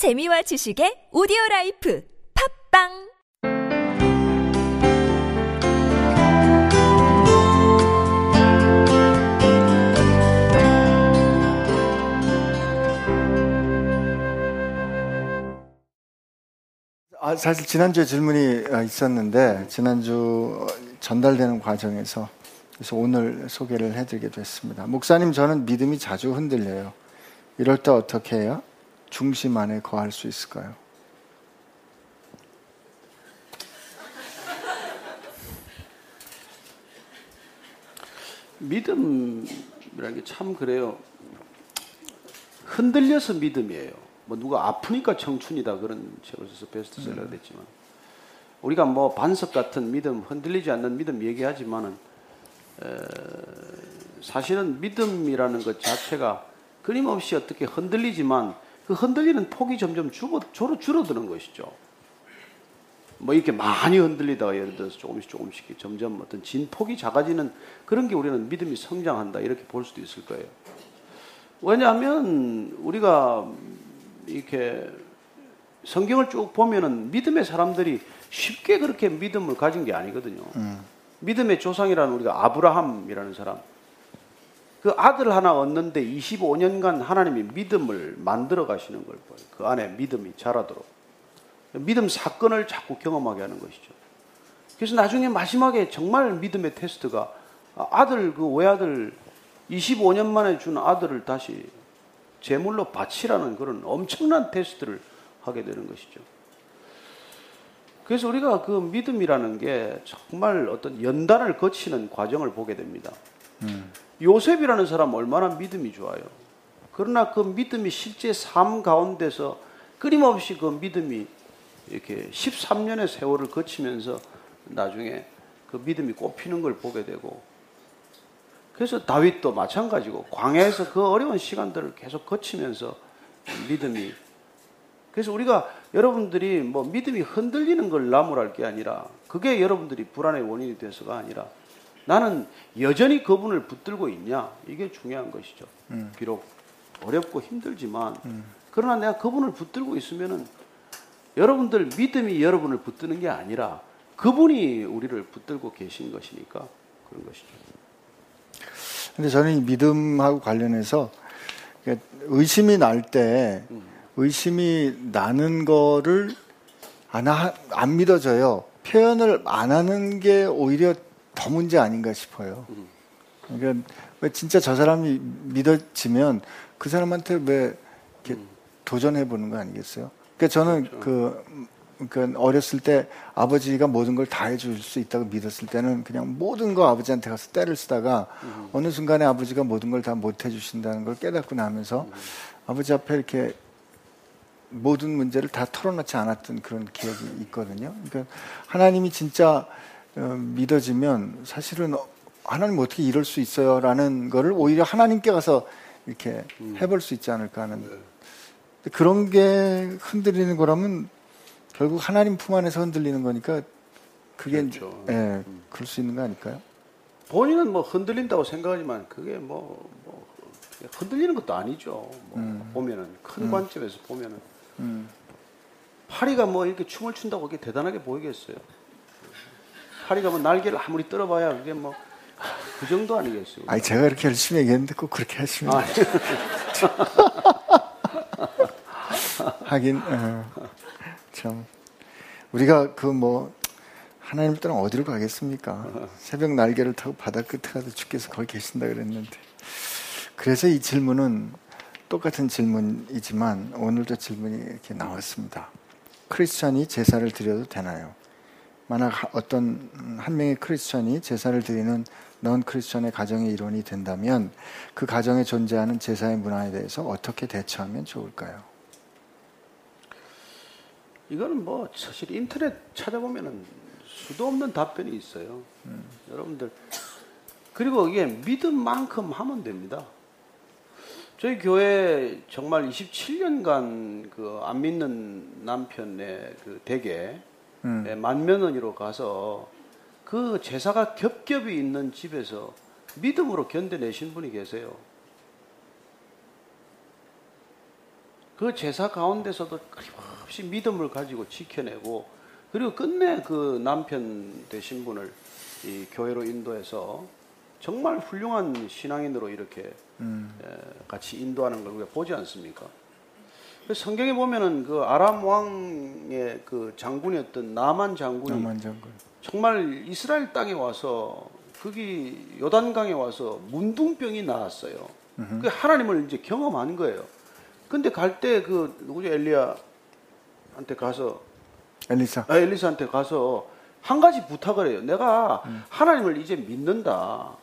재미와 지식의 오디오 라이프 팟빵 아, 사실 지난주에 질문이 어, 있었는데 지난주 전달되는 과정에서 그래서 오늘 소개를 해드리게 됐습니다. 목사님 저는 믿음이 자주 흔들려요. 이럴 때 어떻게 해야 중심 안에 거할 수 있을까요? 믿음이라는 게 참 그래요. 흔들려서 믿음이에요. 뭐 누가 아프니까 청춘이다 그런 책을 써서 베스트셀러가 됐지만 우리가 뭐 반석 같은 믿음, 흔들리지 않는 믿음 얘기하지만은 에, 사실은 믿음이라는 것 자체가 끊임없이 어떻게 흔들리지만 그 흔들리는 폭이 점점 줄어, 줄어, 줄어드는 것이죠. 뭐 이렇게 많이 흔들리다가 예를 들어서 조금씩 조금씩 점점 어떤 진폭이 작아지는 그런 게 우리는 믿음이 성장한다 이렇게 볼 수도 있을 거예요. 왜냐하면 우리가 이렇게 성경을 쭉 보면은 믿음의 사람들이 쉽게 그렇게 믿음을 가진 게 아니거든요. 믿음의 조상이라는 우리가 아브라함이라는 사람. 그 아들 하나 얻는데 25년간 하나님이 믿음을 만들어 가시는 걸 보여요. 그 안에 믿음이 자라도록. 믿음 사건을 자꾸 경험하게 하는 것이죠. 그래서 나중에 마지막에 정말 믿음의 테스트가 아들 그 외아들 25년 만에 준 아들을 다시 제물로 바치라는 그런 엄청난 테스트를 하게 되는 것이죠. 그래서 우리가 그 믿음이라는 게 정말 어떤 연단을 거치는 과정을 보게 됩니다. 요셉이라는 사람 얼마나 믿음이 좋아요. 그러나 그 믿음이 실제 삶 가운데서 끊임없이 그 믿음이 이렇게 13년의 세월을 거치면서 나중에 그 믿음이 꼽히는 걸 보게 되고 그래서 다윗도 마찬가지고 광야에서 그 어려운 시간들을 계속 거치면서 믿음이 그래서 우리가 여러분들이 뭐 믿음이 흔들리는 걸 나무랄 게 아니라 그게 여러분들이 불안의 원인이 돼서가 아니라 나는 여전히 그분을 붙들고 있냐 이게 중요한 것이죠. 음. 비록 어렵고 힘들지만 그러나 내가 그분을 붙들고 있으면은 여러분들 믿음이 여러분을 붙드는 게 아니라 그분이 우리를 붙들고 계신 것이니까 그런 것이죠. 근데 저는 이 믿음하고 관련해서 그러니까 의심이 날 때 의심이 나는 거를 안, 하, 안 믿어져요. 표현을 안 하는 게 오히려 더 문제 아닌가 싶어요. 그러니까 왜 진짜 저 사람이 믿어지면 그 사람한테 왜 이렇게 도전해 보는 거 아니겠어요? 그러니까 저는 그 그러니까 어렸을 때 아버지가 모든 걸 다 해줄 수 있다고 믿었을 때는 그냥 모든 거 아버지한테 가서 때를 쓰다가 어느 순간에 아버지가 모든 걸 다 못 해주신다는 걸 깨닫고 나면서 아버지 앞에 이렇게 모든 문제를 다 털어놓지 않았던 그런 기억이 있거든요. 그러니까 하나님이 진짜 어, 믿어지면 사실은 어, 하나님 어떻게 이럴 수 있어요 라는 거를 오히려 하나님께 가서 이렇게 해볼 수 있지 않을까 하는 그런 게 흔들리는 거라면 결국 하나님 품 안에서 흔들리는 거니까 그게 그렇죠. 예, 그럴 수 있는 거 아닐까요? 본인은 뭐 흔들린다고 생각하지만 그게 뭐, 뭐 흔들리는 것도 아니죠. 뭐 보면은 큰 관점에서 보면은 음. 파리가 뭐 이렇게 춤을 춘다고 그게 대단하게 보이겠어요. 파리가 뭐 날개를 아무리 떨어봐야 그게 뭐 그 정도 아니겠어요. 아니 제가 이렇게 열심히 얘기했는데 꼭 그렇게 하시면 아, 하긴 어, 참 우리가 그 뭐 하나님 떠나 어디로 가겠습니까? 새벽 날개를 타고 바다 끝에 가도 주께서 거기 계신다 그랬는데 그래서 이 질문은 똑같은 질문이지만 오늘도 질문이 이렇게 나왔습니다. 크리스천이 제사를 드려도 되나요? 만약 어떤 한 명의 크리스천이 제사를 드리는 넌 크리스천의 가정의 일원이 된다면 그 가정에 존재하는 제사의 문화에 대해서 어떻게 대처하면 좋을까요? 이거는 뭐 사실 인터넷 찾아보면은 수도 없는 답변이 있어요. 여러분들 그리고 이게 믿음만큼 하면 됩니다. 저희 교회 정말 27년간 그 안 믿는 남편의 그 댁에 음. 예, 만면원으로 가서 그 제사가 겹겹이 있는 집에서 믿음으로 견뎌내신 분이 계세요. 그 제사 가운데서도 끊임없이 믿음을 가지고 지켜내고 그리고 끝내 그 남편 되신 분을 이 교회로 인도해서 정말 훌륭한 신앙인으로 이렇게 음. 에, 같이 인도하는 걸 우리가 보지 않습니까? 그 성경에 보면은 그 아람 왕의 그 장군이었던 나만 장군이 남한 장군. 정말 이스라엘 땅에 와서 거기 요단강에 와서 문둥병이 나왔어요. 그 하나님을 이제 경험한 거예요. 근데 갈 때 그 누구죠 엘리야한테 가서 엘리사. 아, 엘리사한테 가서 한 가지 부탁을 해요. 내가 하나님을 이제 믿는다.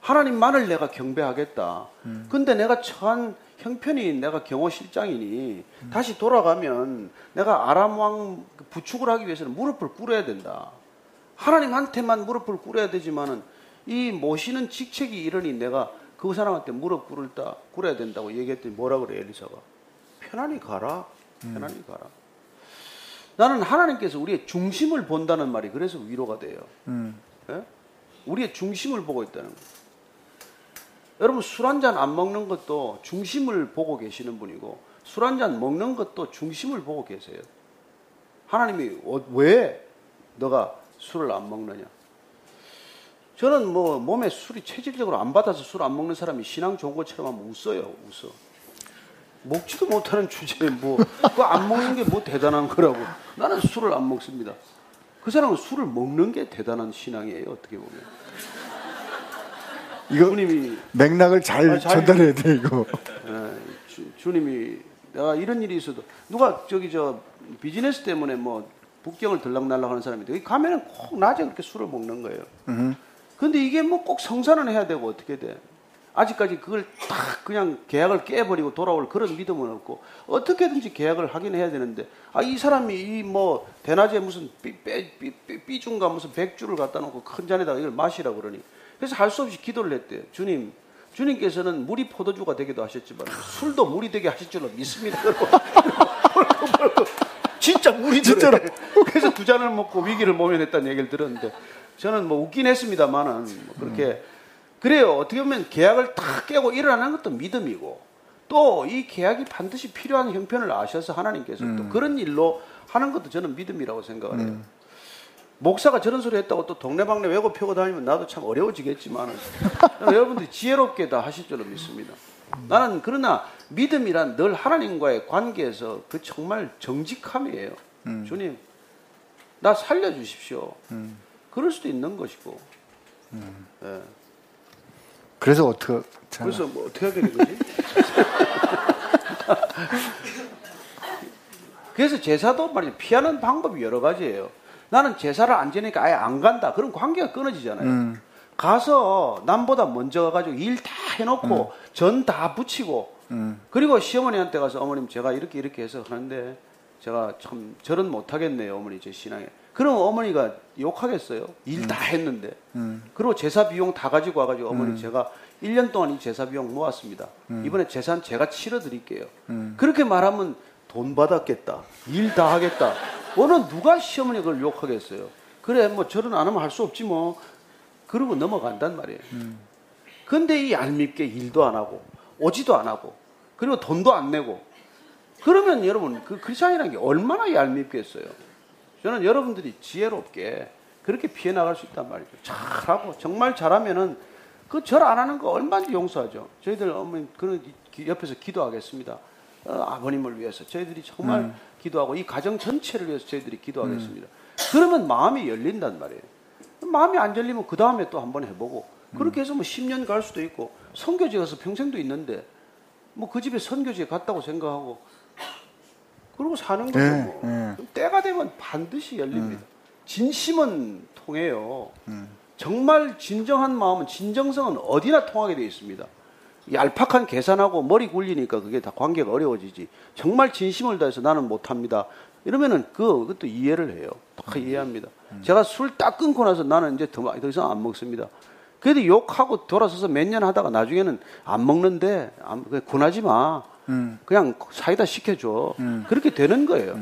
하나님만을 내가 경배하겠다. 근데 내가 처한 형편이 내가 경호 실장이니 다시 돌아가면 내가 아람 왕 부축을 하기 위해서는 무릎을 꿇어야 된다. 하나님한테만 무릎을 꿇어야 되지만은 이 모시는 직책이 이러니 내가 그 사람한테 무릎 꿇을다 꿇어야 된다고 얘기했더니 뭐라 그래 엘리사가 편안히 가라 편안히 가라 나는 하나님께서 우리의 중심을 본다는 말이 그래서 위로가 돼요 음. 예? 우리의 중심을 보고 있다는 거예요. 여러분 술 한 잔 안 먹는 것도 중심을 보고 계시는 분이고 술 한 잔 먹는 것도 중심을 보고 계세요. 하나님이 어- 왜 너가 술을 안 먹느냐? 저는 뭐 몸에 술이 체질적으로 안 받아서 술 안 먹는 사람이 신앙 좋은 것처럼 하면 웃어요, 웃어. 먹지도 못하는 주제에 뭐, 그거 안 먹는 게 뭐 대단한 거라고. 나는 술을 안 먹습니다. 그 사람은 술을 먹는 게 대단한 신앙이에요, 어떻게 보면. 이거 주님이, 맥락을 잘, 아, 잘- 전달해야 돼 이거. 예, 주, 주님이, 내가 이런 일이 있어도, 누가 저기 저 비즈니스 때문에 뭐 북경을 들락날락 하는 사람이 여기 가면은 꼭 낮에 그렇게 술을 먹는 거예요. 음. 근데 이게 뭐 꼭 성사는 해야 되고 어떻게 돼? 아직까지 그걸 딱 그냥 계약을 깨버리고 돌아올 그런 믿음은 없고 어떻게든지 계약을 하긴 해야 되는데 아 이 사람이 이 뭐 대낮에 무슨 삐, 빼, 삐, 삐, 삐중과 무슨 백주를 갖다 놓고 큰 잔에다가 이걸 마시라 그러니 그래서 할 수 없이 기도를 했대요 주님 주님께서는 물이 포도주가 되기도 하셨지만 술도 물이 되게 하실 줄로 믿습니다. 진짜 물이 진짜로. 그래서 두 잔을 먹고 위기를 모면했다는 얘기를 들었는데 저는 뭐 웃긴 했습니다만은 뭐 그렇게 그래요. 어떻게 보면 계약을 탁 깨고 일어나는 것도 믿음이고 또 이 계약이 반드시 필요한 형편을 아셔서 하나님께서 또 그런 일로 하는 것도 저는 믿음이라고 생각을 해요. 목사가 저런 소리 했다고 또 동네방네 외고 펴고 다니면 나도 참 어려워지겠지만 여러분들이 지혜롭게 다 하실 줄로 믿습니다. 나는 그러나 믿음이란 늘 하나님과의 관계에서 그 정말 정직함이에요. 주님, 나 살려주십시오. 그럴 수도 있는 것이고. 예. 그래서 어떻게 참- 그래서 뭐 어떻게 하게 된 거지? 그래서 제사도 말이죠. 피하는 방법이 여러 가지예요. 나는 제사를 안 지니까 아예 안 간다. 그럼 관계가 끊어지잖아요. 가서 남보다 먼저 가가지고 일 다 해놓고 전다 붙이고 그리고 시어머니한테 가서 어머님 제가 이렇게 이렇게 해서 하는데 제가 참 절은 못하겠네요 어머니 제 신앙에. 그럼 어머니가 욕하겠어요? 일 다 했는데. 그리고 제사 비용 다 가지고 와가지고 어머니 제가 1년 동안 이 제사 비용 모았습니다. 이번에 재산 제가 치러 드릴게요. 그렇게 말하면 돈 받았겠다. 일 다 하겠다 어느 누가 시어머니 그걸 욕하겠어요 그래 뭐 절은 안 하면 할 수 없지 뭐 그러고 넘어간단 말이에요 근데 이 얄밉게 일도 안 하고 오지도 안 하고 그리고 돈도 안 내고 그러면 여러분 그 크리스천이라는 게 얼마나 얄밉겠어요. 저는 여러분들이 지혜롭게 그렇게 피해 나갈 수 있단 말이죠. 잘하고 정말 잘하면은 그 절 안 하는 거 얼마든지 용서하죠. 저희들 어머니 그런 기- 옆에서 기도하겠습니다. 어, 아버님을 위해서 저희들이 정말 기도하고 이 가정 전체를 위해서 저희들이 기도하겠습니다. 그러면 마음이 열린단 말이에요. 마음이 안 열리면 그 다음에 또 한 번 해보고 그렇게 해서 뭐 10년 갈 수도 있고 선교지 가서 평생도 있는데 뭐 그 집에 선교지에 갔다고 생각하고 그러고 사는 거죠. 예, 뭐. 예. 때가 되면 반드시 열립니다. 진심은 통해요. 정말 진정한 마음은 진정성은 어디나 통하게 되어 있습니다. 얄팍한 계산하고 머리 굴리니까 그게 다 관계가 어려워지지. 정말 진심을 다해서 나는 못합니다. 이러면은 그, 그것도 이해를 해요. 다 이해합니다. 제가 술 딱 끊고 나서 나는 이제 더, 더 이상 안 먹습니다. 그래도 욕하고 돌아서서 몇 년 하다가 나중에는 안 먹는데, 안, 군하지 마. 그냥 사이다 시켜줘. 그렇게 되는 거예요.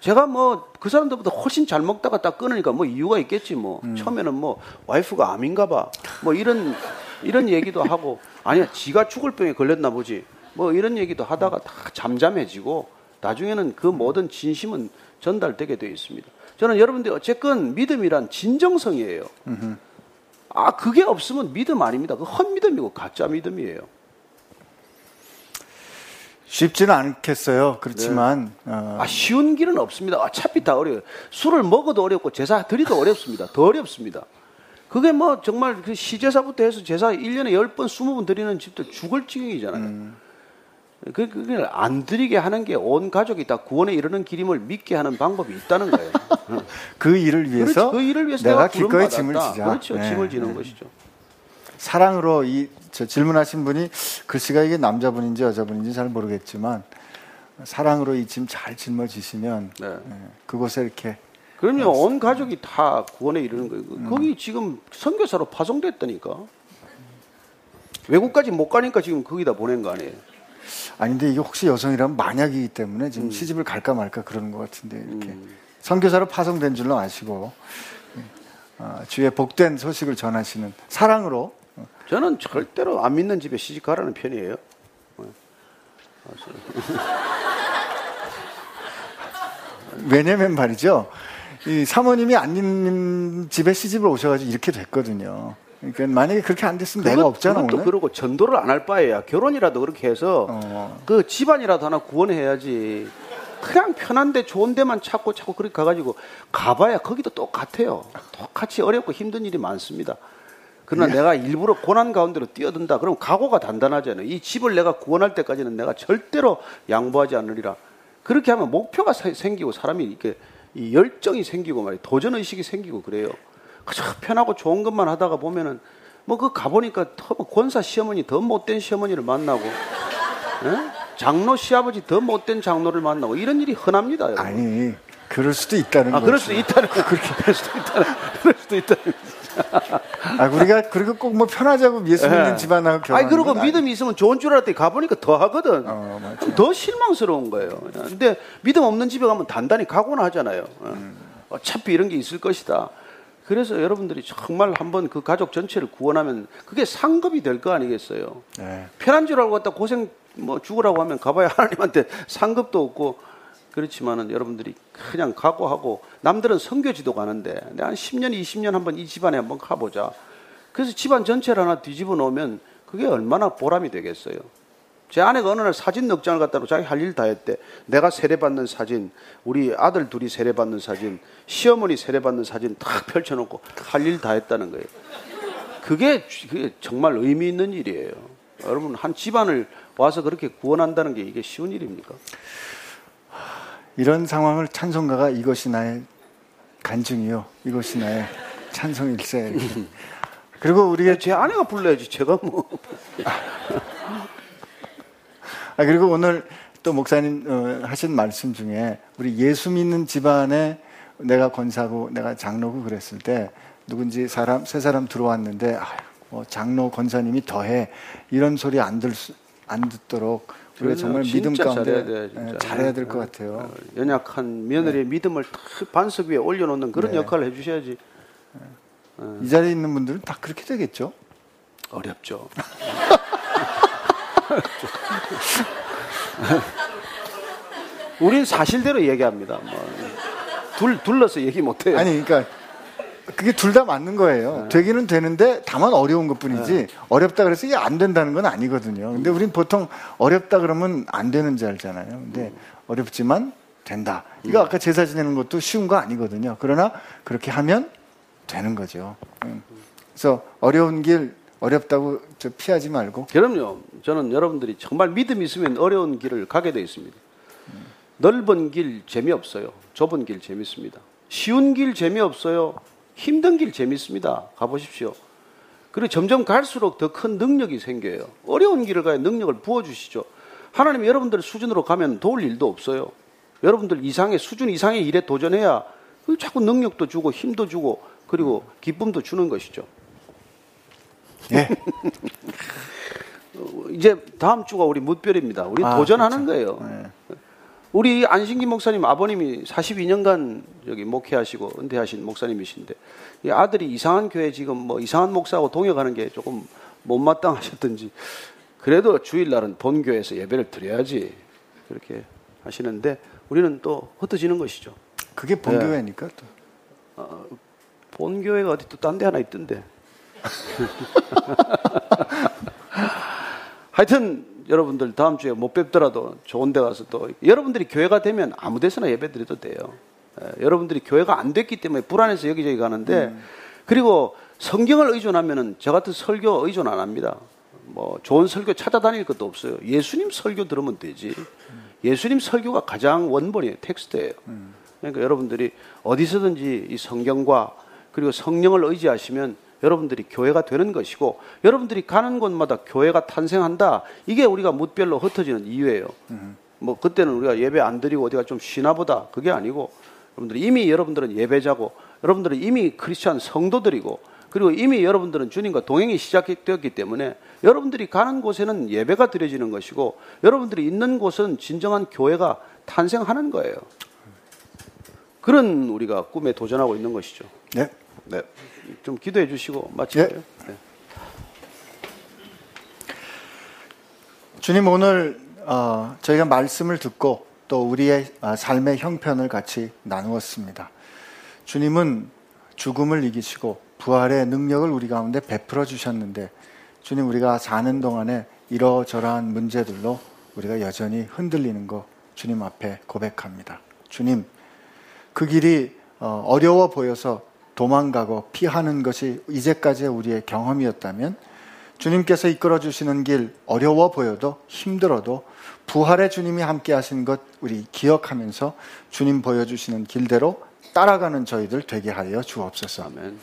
제가 뭐 그 사람들보다 훨씬 잘 먹다가 딱 끊으니까 뭐 이유가 있겠지 뭐 처음에는 뭐 와이프가 암인가 봐 뭐 이런 이런 얘기도 하고 아니야 지가 죽을 병에 걸렸나 보지 뭐 이런 얘기도 하다가 다 잠잠해지고 나중에는 그 모든 진심은 전달되게 되어 있습니다. 저는 여러분들 어쨌건 믿음이란 진정성이에요. 아 그게 없으면 믿음 아닙니다. 그 헛믿음이고 가짜 믿음이에요. 쉽지는 않겠어요. 그렇지만 어, 아 쉬운 길은 없습니다. 어차피 다 어려워요. 술을 먹어도 어렵고 제사 드리도 어렵습니다. 더 어렵습니다. 그게 뭐 정말 그 시제사부터 해서 제사 1년에 10번, 20번 드리는 집도 죽을 지경이잖아요. 그, 그걸 안 드리게 하는 게 온 가족이 다 구원에 이르는 길임을 믿게 하는 방법이 있다는 거예요. 그 일을 위해서 그렇죠. 그 일을 위해서 내가 내가 기꺼이. 짐을 지자. 그렇죠. 네, 짐을 지는 네. 것이죠. 사랑으로 이저 질문하신 분이 글씨가 이게 남자분인지 여자분인지 잘 모르겠지만 사랑으로 이 짐 잘 짊어지시면 네. 예, 그곳에 이렇게 그럼요. 온 가족이 다 구원에 이르는 거예요. 그- 거기 지금 선교사로 파송됐다니까. 외국까지 못 가니까 지금 거기다 보낸 거 아니에요. 아닌데 이게 혹시 여성이라면 만약이기 때문에 음. 지금 시집을 갈까 말까 그러는 것 같은데 이렇게 선교사로 파송된 줄로 아시고 어, 주의 복된 소식을 전하시는 사랑으로 어, 저는 절대로 안 믿는 집에 시집 가라는 편이에요. 왜냐면 말이죠. 이 사모님이 안 있는 집에 시집을 오셔가지고 이렇게 됐거든요. 그러니까 만약에 그렇게 안 됐으면 내가 그것- 없잖아 그것도 오늘. 그러고 전도를 안 할 바에야 결혼이라도 그렇게 해서 어. 그 집안이라도 하나 구원해야지. 그냥 편한데 좋은 데만 찾고 찾고 그렇게 가가지고 가봐야 거기도 똑같아요. 똑같이 어렵고 힘든 일이 많습니다. 그러나 내가 일부러 고난 가운데로 뛰어든다. 그럼 각오가 단단하잖아요. 이 집을 내가 구원할 때까지는 내가 절대로 양보하지 않으리라. 그렇게 하면 목표가 사- 생기고 사람이 이렇게 이 열정이 생기고 말이에요. 도전 의식이 생기고 그래요. 그저 편하고 좋은 것만 하다가 보면은 뭐 그 가보니까 더 권사 시어머니 더 못된 시어머니를 만나고 예? 장로 시아버지 더 못된 장로를 만나고 이런 일이 흔합니다. 여러분. 아니 그럴 수도 있다는 아, 거죠. 그럴 수도 있다는 거. 그렇게 그럴 수도 있다는, 그럴 수도 있다는. 아, 우리가 그리고 꼭 뭐 편하자고 예수 믿는 예. 집안하고 결혼. 아니 그리고 믿음이 있으면 좋은 줄 알았더니 가보니까 더 하거든. 어, 맞아요. 더 실망스러운 거예요. 근데 믿음 없는 집에 가면 단단히 각오는 하잖아요. 어. 음. 어차피 이런 게 있을 것이다. 그래서 여러분들이 정말 한번 그 가족 전체를 구원하면 그게 상급이 될 거 아니겠어요. 네. 편한 줄 알고 갖다 고생 뭐 죽으라고 하면 가봐야 하나님한테 상급도 없고 그렇지만은 여러분들이 그냥 각오하고 남들은 선교지도 가는데 내가 한 10년, 20년 한번 이 집안에 한번 가보자. 그래서 집안 전체를 하나 뒤집어 놓으면 그게 얼마나 보람이 되겠어요. 제 아내가 어느 날 사진 넉 장을 갖다 놓고 자기 할 일 다 했대. 내가 세례받는 사진, 우리 아들 둘이 세례받는 사진, 시어머니 세례받는 사진 탁 펼쳐놓고 할 일 다 했다는 거예요. 그게, 그게 정말 의미 있는 일이에요. 여러분, 한 집안을 와서 그렇게 구원한다는 게 이게 쉬운 일입니까? 이런 상황을 찬송가가 이것이 나의 간증이요. 이것이 나의 찬송일세. 이렇게. 그리고 우리가 제 아내가 불러야지. 제가 뭐. 아 그리고 오늘 또 목사님 어, 하신 말씀 중에 우리 예수 믿는 집안에 내가 권사고 내가 장로고 그랬을 때 누군지 사람 세 사람 들어왔는데 아유, 뭐 장로 권사님이 더해 이런 소리 안 들 안 듣도록 우리가 정말 믿음 가운데 잘해야 돼, 진짜. 예, 잘해야 될 것 같아요. 연약한 며느리의 믿음을 탁 반석 위에 올려놓는 그런 네. 역할을 해주셔야지. 이 자리에 있는 분들은 다 그렇게 되겠죠. 어렵죠. 우린 사실대로 얘기합니다. 뭐. 둘, 둘러서 얘기 못해요. 아니 그러니까 그게 둘 다 맞는 거예요. 네. 되기는 되는데 다만 어려운 것뿐이지 어렵다 그래서 이게 안 된다는 건 아니거든요. 근데 우린 보통 어렵다 그러면 안 되는 줄 알잖아요. 근데 어렵지만 된다. 이거 아까 제사 지내는 것도 쉬운 거 아니거든요. 그러나 그렇게 하면 되는 거죠. 음. 그래서 어려운 길 어렵다고 저 피하지 말고 그럼요. 저는 여러분들이 정말 믿음 있으면 어려운 길을 가게 되어 있습니다. 넓은 길 재미없어요. 좁은 길 재밌습니다. 쉬운 길 재미없어요. 힘든 길 재밌습니다. 가보십시오. 그리고 점점 갈수록 더 큰 능력이 생겨요. 어려운 길을 가야 능력을 부어주시죠. 하나님 여러분들 수준으로 가면 도울 일도 없어요. 여러분들 이상의 수준 이상의 일에 도전해야 그 자꾸 능력도 주고 힘도 주고 그리고 기쁨도 주는 것이죠. 예. 이제 다음 주가 우리 무별입니다. 우리 아, 도전하는 그렇죠. 거예요. 네. 우리 안신기 목사님 아버님이 42년간 여기 목회하시고 은퇴하신 목사님이신데 이 아들이 이상한 교회 지금 뭐 이상한 목사하고 동역하는 게 조금 못마땅하셨던지 그래도 주일날은 본교에서 예배를 드려야지 그렇게 하시는데 우리는 또 흩어지는 것이죠. 그게 본교회니까 또. 본교회가 어디 또 딴 데 하나 있던데. 하여튼 여러분들 다음 주에 못 뵙더라도 좋은 데 가서 또 여러분들이 교회가 되면 아무 데서나 예배 드려도 돼요. 예, 여러분들이 교회가 안 됐기 때문에 불안해서 여기저기 가는데 그리고 성경을 의존하면은 저 같은 설교 의존 안 합니다. 뭐 좋은 설교 찾아다닐 것도 없어요. 예수님 설교 들으면 되지. 예수님 설교가 가장 원본이에요. 텍스트예요. 그러니까 여러분들이 어디서든지 이 성경과 그리고 성령을 의지하시면 여러분들이 교회가 되는 것이고 여러분들이 가는 곳마다 교회가 탄생한다. 이게 우리가 묻별로 흩어지는 이유예요. 뭐 그때는 우리가 예배 안 드리고 어디가 좀 쉬나 보다. 그게 아니고 여러분들이 이미 여러분들은 예배자고 여러분들은 이미 크리스찬 성도들이고 그리고 이미 여러분들은 주님과 동행이 시작되었기 때문에 여러분들이 가는 곳에는 예배가 드려지는 것이고 여러분들이 있는 곳은 진정한 교회가 탄생하는 거예요. 그런 우리가 꿈에 도전하고 있는 것이죠. 네. 네. 좀 기도해 주시고 마칠까요? 네. 주님 오늘 어, 저희가 말씀을 듣고 또 우리의 아, 삶의 형편을 같이 나누었습니다. 주님은 죽음을 이기시고 부활의 능력을 우리 가운데 베풀어 주셨는데 주님 우리가 사는 동안에 이러저러한 문제들로 우리가 여전히 흔들리는 거 주님 앞에 고백합니다. 주님 그 길이 어, 어려워 보여서 도망가고 피하는 것이 이제까지의 우리의 경험이었다면 주님께서 이끌어 주시는 길 어려워 보여도 힘들어도 부활의 주님이 함께 하신 것 우리 기억하면서 주님 보여주시는 길대로 따라가는 저희들 되게 하여 주옵소서. 아멘.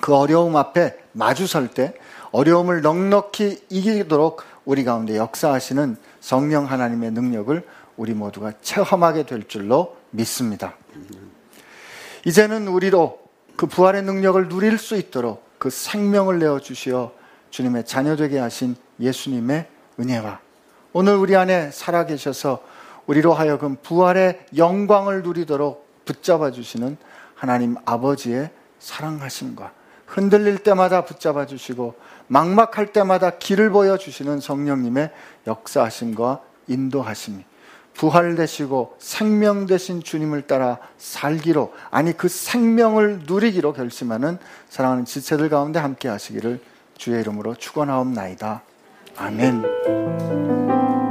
그 어려움 앞에 마주설 때 어려움을 넉넉히 이기도록 우리 가운데 역사하시는 성령 하나님의 능력을 우리 모두가 체험하게 될 줄로 믿습니다. 이제는 우리도 그 부활의 능력을 누릴 수 있도록 그 생명을 내어 주시어 주님의 자녀 되게 하신 예수님의 은혜와 오늘 우리 안에 살아 계셔서 우리로 하여금 부활의 영광을 누리도록 붙잡아 주시는 하나님 아버지의 사랑하심과 흔들릴 때마다 붙잡아 주시고 막막할 때마다 길을 보여 주시는 성령님의 역사하심과 인도하심이 부활 되시고 생명 되신 주님을 따라 살기로 아니 그 생명을 누리기로 결심하는 사랑하는 지체들 가운데 함께 하시기를 주의 이름으로 축원하옵나이다. 아멘.